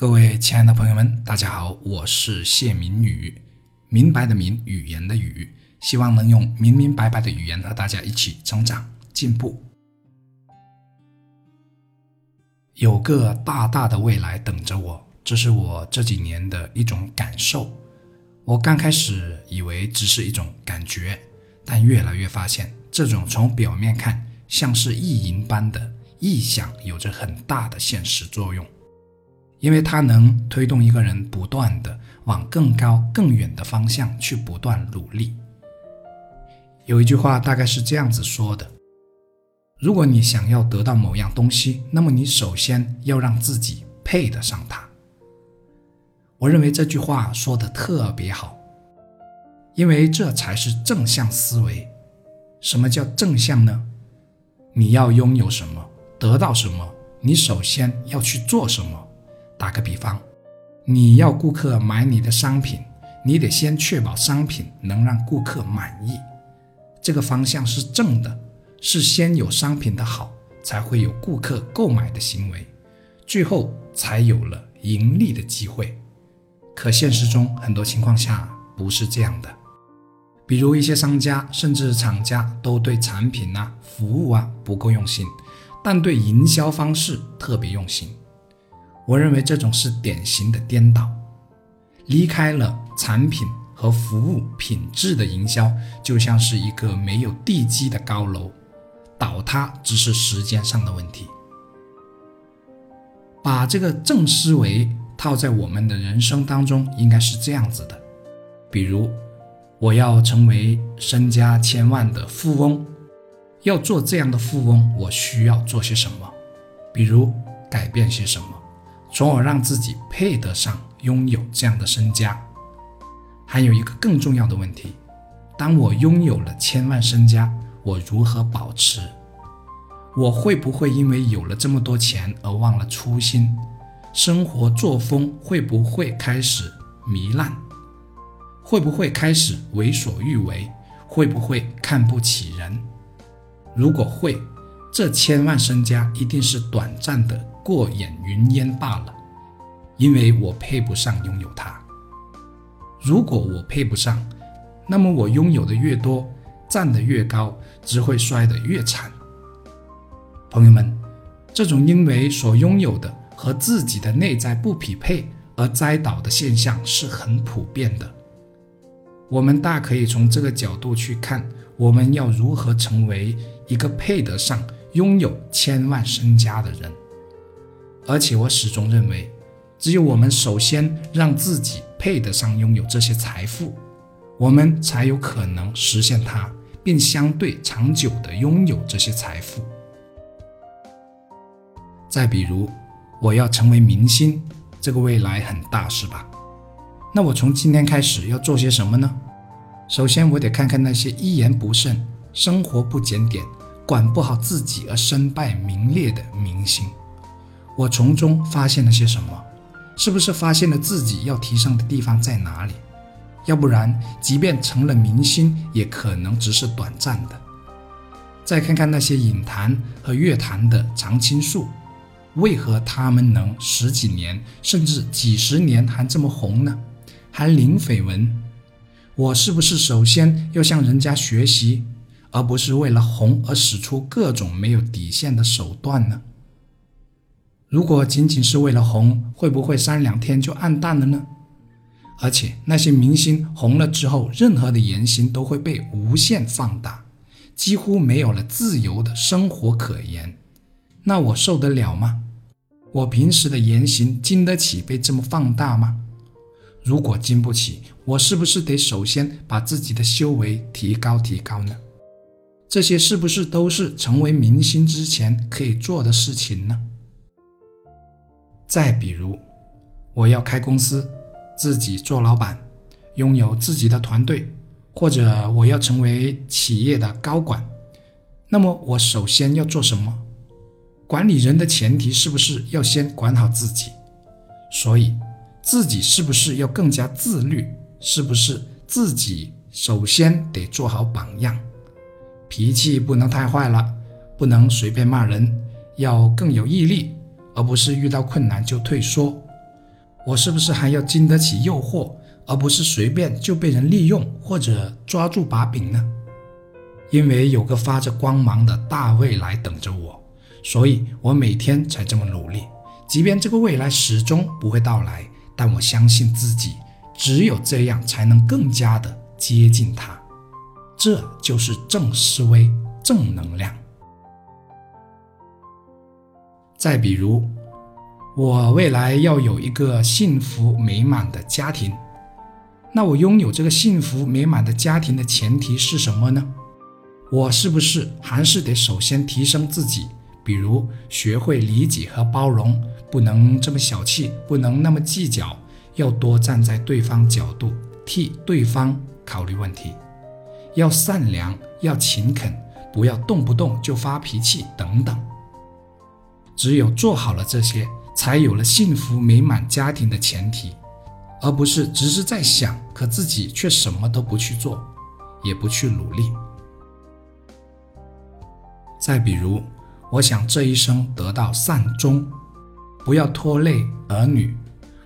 各位亲爱的朋友们，大家好，我是谢明宇，明白的明，语言的语，希望能用明明白白的语言和大家一起成长进步。有个大大的未来等着我，这是我这几年的一种感受。我刚开始以为只是一种感觉，但越来越发现，这种从表面看像是意淫般的臆想，有着很大的现实作用。因为它能推动一个人不断的往更高更远的方向去不断努力。有一句话大概是这样子说的：如果你想要得到某样东西，那么你首先要让自己配得上它。我认为这句话说的特别好，因为这才是正向思维。什么叫正向呢？你要拥有什么，得到什么，你首先要去做什么。打个比方，你要顾客买你的商品，你得先确保商品能让顾客满意。这个方向是正的，是先有商品的好，才会有顾客购买的行为，最后才有了盈利的机会。可现实中很多情况下不是这样的，比如一些商家甚至厂家都对产品啊、服务啊不够用心，但对营销方式特别用心。我认为这种是典型的颠倒，离开了产品和服务品质的营销，就像是一个没有地基的高楼，倒塌只是时间上的问题。把这个正思维套在我们的人生当中，应该是这样子的：比如，我要成为身家千万的富翁，要做这样的富翁，我需要做些什么？比如改变些什么？从而让自己配得上拥有这样的身家。还有一个更重要的问题：当我拥有了千万身家，我如何保持？我会不会因为有了这么多钱而忘了初心？生活作风会不会开始糜烂？会不会开始为所欲为？会不会看不起人？如果会，这千万身家一定是短暂的。过眼云烟罢了，因为我配不上拥有它。如果我配不上，那么我拥有的越多，站得越高，只会摔得越惨。朋友们，这种因为所拥有的和自己的内在不匹配而栽倒的现象是很普遍的。我们大可以从这个角度去看，我们要如何成为一个配得上拥有千万身家的人。而且我始终认为，只有我们首先让自己配得上拥有这些财富，我们才有可能实现它，并相对长久地拥有这些财富。再比如，我要成为明星，这个未来很大，是吧？那我从今天开始要做些什么呢？首先，我得看看那些一言不慎、生活不检点、管不好自己而身败名裂的明星。我从中发现了些什么？是不是发现了自己要提升的地方在哪里？要不然，即便成了明星，也可能只是短暂的。再看看那些影坛和乐坛的常青树，为何他们能十几年甚至几十年还这么红呢？还零绯闻？我是不是首先要向人家学习，而不是为了红而使出各种没有底线的手段呢？如果仅仅是为了红，会不会三两天就暗淡了呢？而且那些明星红了之后，任何的言行都会被无限放大，几乎没有了自由的生活可言。那我受得了吗？我平时的言行经得起被这么放大吗？如果经不起，我是不是得首先把自己的修为提高提高呢？这些是不是都是成为明星之前可以做的事情呢？再比如，我要开公司，自己做老板，拥有自己的团队，或者我要成为企业的高管，那么我首先要做什么？管理人的前提是不是要先管好自己？所以，自己是不是要更加自律？是不是自己首先得做好榜样？脾气不能太坏了，不能随便骂人，要更有毅力。而不是遇到困难就退缩，我是不是还要经得起诱惑，而不是随便就被人利用或者抓住把柄呢？因为有个发着光芒的大未来等着我，所以我每天才这么努力。即便这个未来始终不会到来，但我相信自己，只有这样才能更加的接近它。这就是正思维、正能量。再比如，我未来要有一个幸福美满的家庭，那我拥有这个幸福美满的家庭的前提是什么呢？我是不是还是得首先提升自己？比如学会理解和包容，不能这么小气，不能那么计较，要多站在对方角度替对方考虑问题，要善良，要勤恳，不要动不动就发脾气等等。只有做好了这些，才有了幸福美满家庭的前提，而不是只是在想，可自己却什么都不去做，也不去努力。再比如，我想这一生得到善终，不要拖累儿女，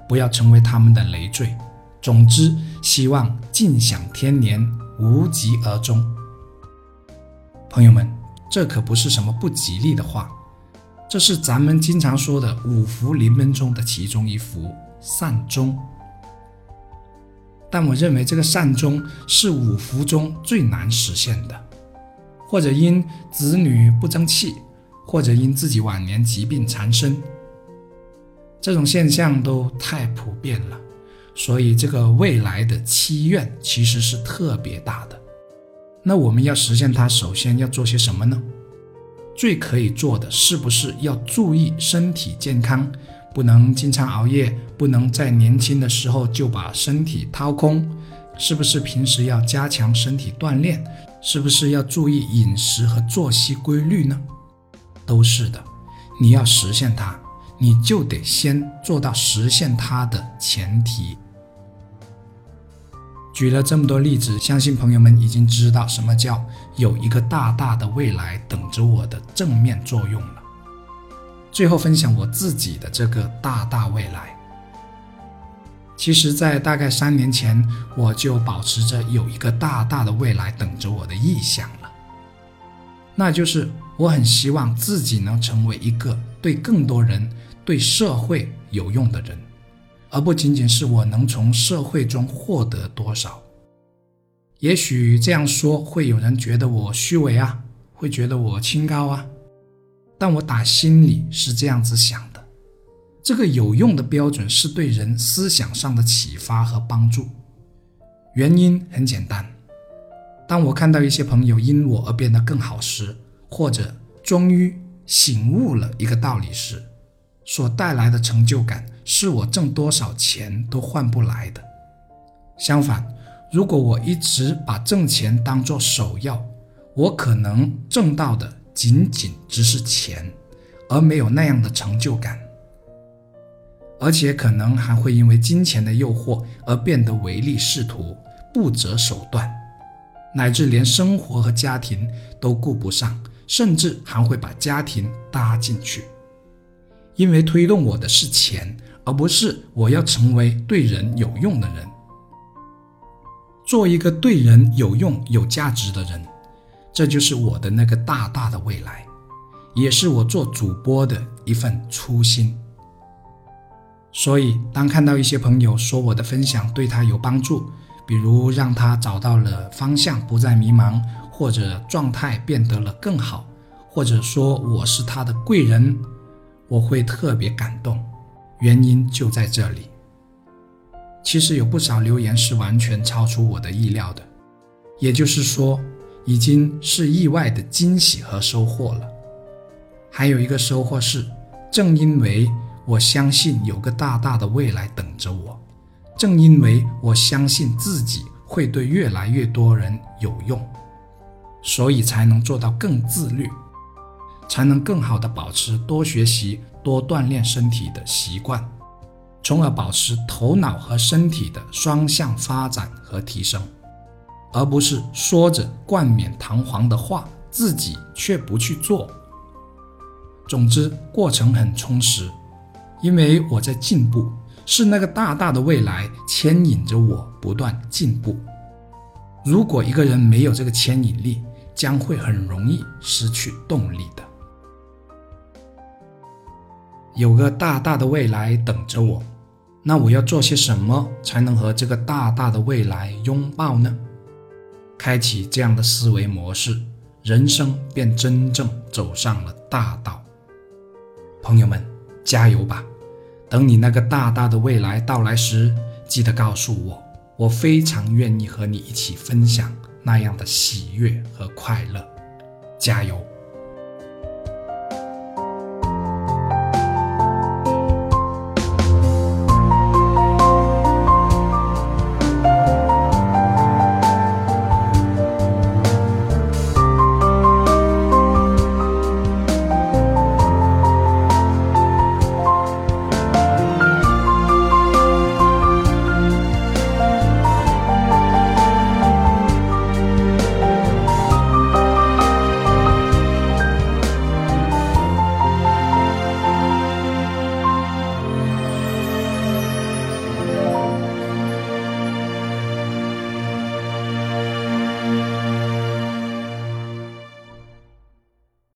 不要成为他们的累赘。总之，希望尽享天年，无疾而终。朋友们，这可不是什么不吉利的话，这是咱们经常说的五福临门中的其中一福——善终。但我认为这个善终是五福中最难实现的。或者因子女不争气，或者因自己晚年疾病缠身，这种现象都太普遍了，所以这个未来的期愿其实是特别大的。那我们要实现它，首先要做些什么呢？最可以做的是不是要注意身体健康，不能经常熬夜，不能在年轻的时候就把身体掏空？是不是平时要加强身体锻炼？是不是要注意饮食和作息规律呢？都是的。你要实现它，你就得先做到实现它的前提。举了这么多例子，相信朋友们已经知道什么叫有一个大大的未来等着我的正面作用了。最后分享我自己的这个大大未来。其实，在大概三年前，我就保持着有一个大大的未来等着我的意向了，那就是我很希望自己能成为一个对更多人、对社会有用的人，而不仅仅是我能从社会中获得多少。也许这样说会有人觉得我虚伪啊，会觉得我清高啊，但我打心里是这样子想的。这个有用的标准是对人思想上的启发和帮助。原因很简单，当我看到一些朋友因我而变得更好时，或者终于醒悟了一个道理时，所带来的成就感是我挣多少钱都换不来的。相反，如果我一直把挣钱当作首要，我可能挣到的仅仅只是钱，而没有那样的成就感。而且可能还会因为金钱的诱惑而变得唯利是图、不择手段，乃至连生活和家庭都顾不上，甚至还会把家庭搭进去。因为推动我的是钱，而不是我要成为对人有用的人，做一个对人有用、有价值的人。这就是我的那个大大的未来，也是我做主播的一份初心。所以，当看到一些朋友说我的分享对他有帮助，比如让他找到了方向，不再迷茫，或者状态变得了更好，或者说我是他的贵人，我会特别感动。原因就在这里。其实有不少留言是完全超出我的意料的，也就是说，已经是意外的惊喜和收获了。还有一个收获是，正因为。我相信有个大大的未来等着我，正因为我相信自己会对越来越多人有用，所以才能做到更自律，才能更好的保持多学习、多锻炼身体的习惯，从而保持头脑和身体的双向发展和提升，而不是说着冠冕堂皇的话，自己却不去做。总之，过程很充实。因为我在进步，是那个大大的未来牵引着我不断进步。如果一个人没有这个牵引力，将会很容易失去动力的。有个大大的未来等着我，那我要做些什么才能和这个大大的未来拥抱呢？开启这样的思维模式，人生便真正走上了大道。朋友们，加油吧！等你那个大大的未来到来时，记得告诉我，我非常愿意和你一起分享那样的喜悦和快乐。加油！